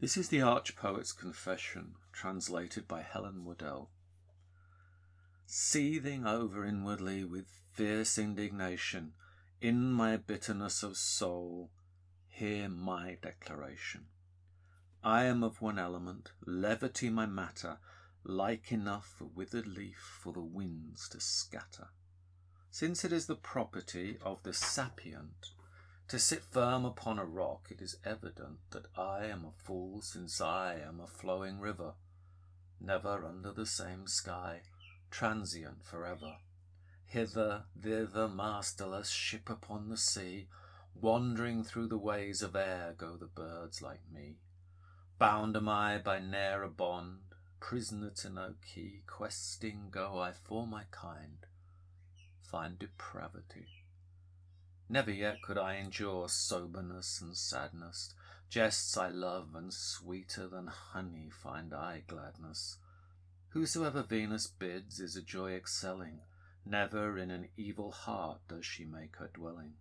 This is the arch poet's confession, translated by Helen Waddell. Seething over inwardly with fierce indignation, in my bitterness of soul, hear my declaration. I am of one element, levity my matter, like enough a withered leaf for the winds to scatter. Since it is the property of the sapient to sit firm upon a rock, it is evident that I am a fool since I am a flowing river, never under the same sky, transient forever. Hither, thither, masterless, ship upon the sea, wandering through the ways of air go the birds like me. Bound am I by ne'er a bond, prisoner to no key, questing go I for my kind, find depravity Never yet could I endure soberness and sadness. Jests I love, and sweeter than honey find I gladness. Whosoever Venus bids is a joy excelling. Never in an evil heart does she make her dwelling.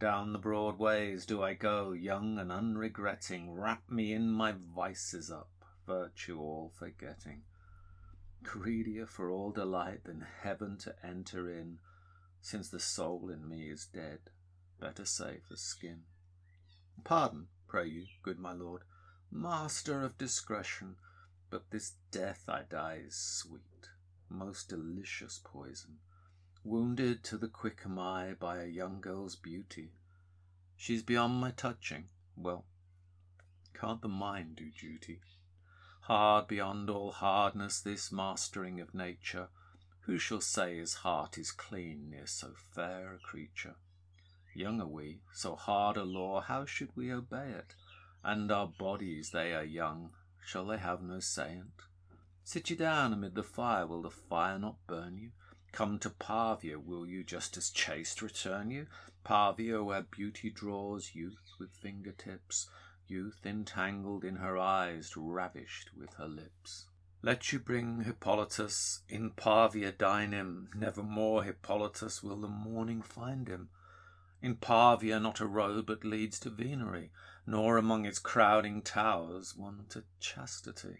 Down the broad ways do I go, young and unregretting. Wrap me in my vices up, virtue all forgetting. Greedier for all delight than heaven to enter in since the soul in me is dead, better save the skin. Pardon, pray you, good my lord, master of discretion, but this death I die is sweet, most delicious poison. Wounded to the quick am I by a young girl's beauty. She's beyond my touching. Well, can't the mind do duty? Hard beyond all hardness, this mastering of nature who shall say his heart is clean near so fair a creature? Young are we, so hard a law, how should we obey it? And our bodies, they are young, shall they have no saint? Sit you down amid the fire, will the fire not burn you? Come to Pavia, will you just as chaste return you? Pavia, where beauty draws youth with fingertips, youth entangled in her eyes, ravished with her lips. Let you bring Hippolytus, in Pavia dine him, nevermore Hippolytus will the morning find him. In Pavia not a road but leads to venery, nor among its crowding towers one to chastity.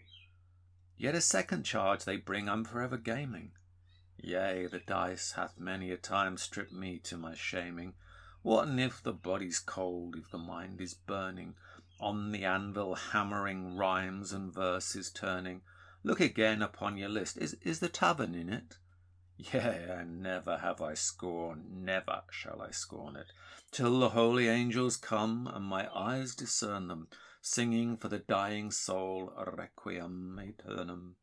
Yet a second charge they bring I'm forever gaming. Yea, the dice hath many a time stripped me to my shaming. What and if the body's cold, if the mind is burning, on the anvil hammering rhymes and verses turning, Look again upon your list. Is, is the tavern in it? Yea, and never have I scorned, never shall I scorn it, till the holy angels come and my eyes discern them, singing for the dying soul requiem aeternam.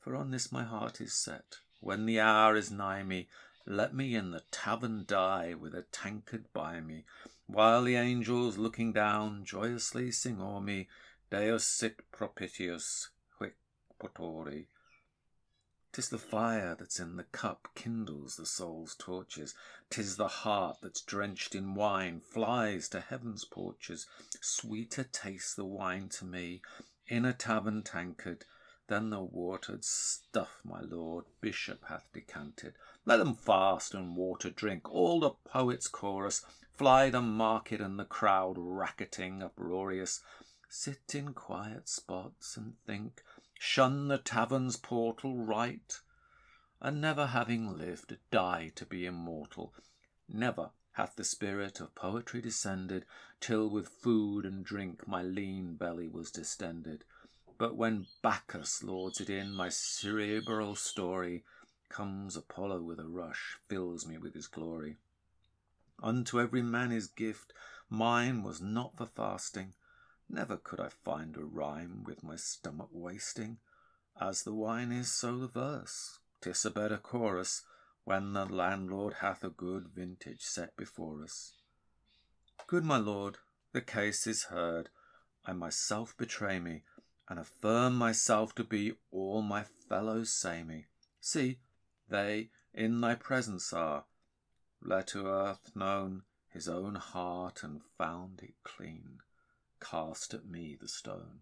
For on this my heart is set. When the hour is nigh me, let me in the tavern die with a tankard by me, while the angels looking down joyously sing o'er me, Deus sit propitius, Tis the fire that's in the cup kindles the soul's torches. Tis the heart that's drenched in wine flies to heaven's porches. Sweeter tastes the wine to me in a tavern tankard than the watered stuff my lord bishop hath decanted. Let them fast and water drink, all the poet's chorus, fly the market and the crowd racketing uproarious. Sit in quiet spots and think shun the tavern's portal right, and never having lived, die to be immortal. Never hath the spirit of poetry descended, till with food and drink my lean belly was distended. But when Bacchus lords it in, my cerebral storey, comes Apollo with a rush, fills me with his glory. Unto every man his gift, mine was not for fasting, Never could I find a rhyme with my stomach wasting. As the wine is, so the verse. Tis a better chorus when the landlord hath a good vintage set before us. Good my lord, the case is heard. I myself betray me, and affirm myself to be all my fellows say me. See, they in thy presence are. Let to earth known his own heart and found it clean cast at me the stone.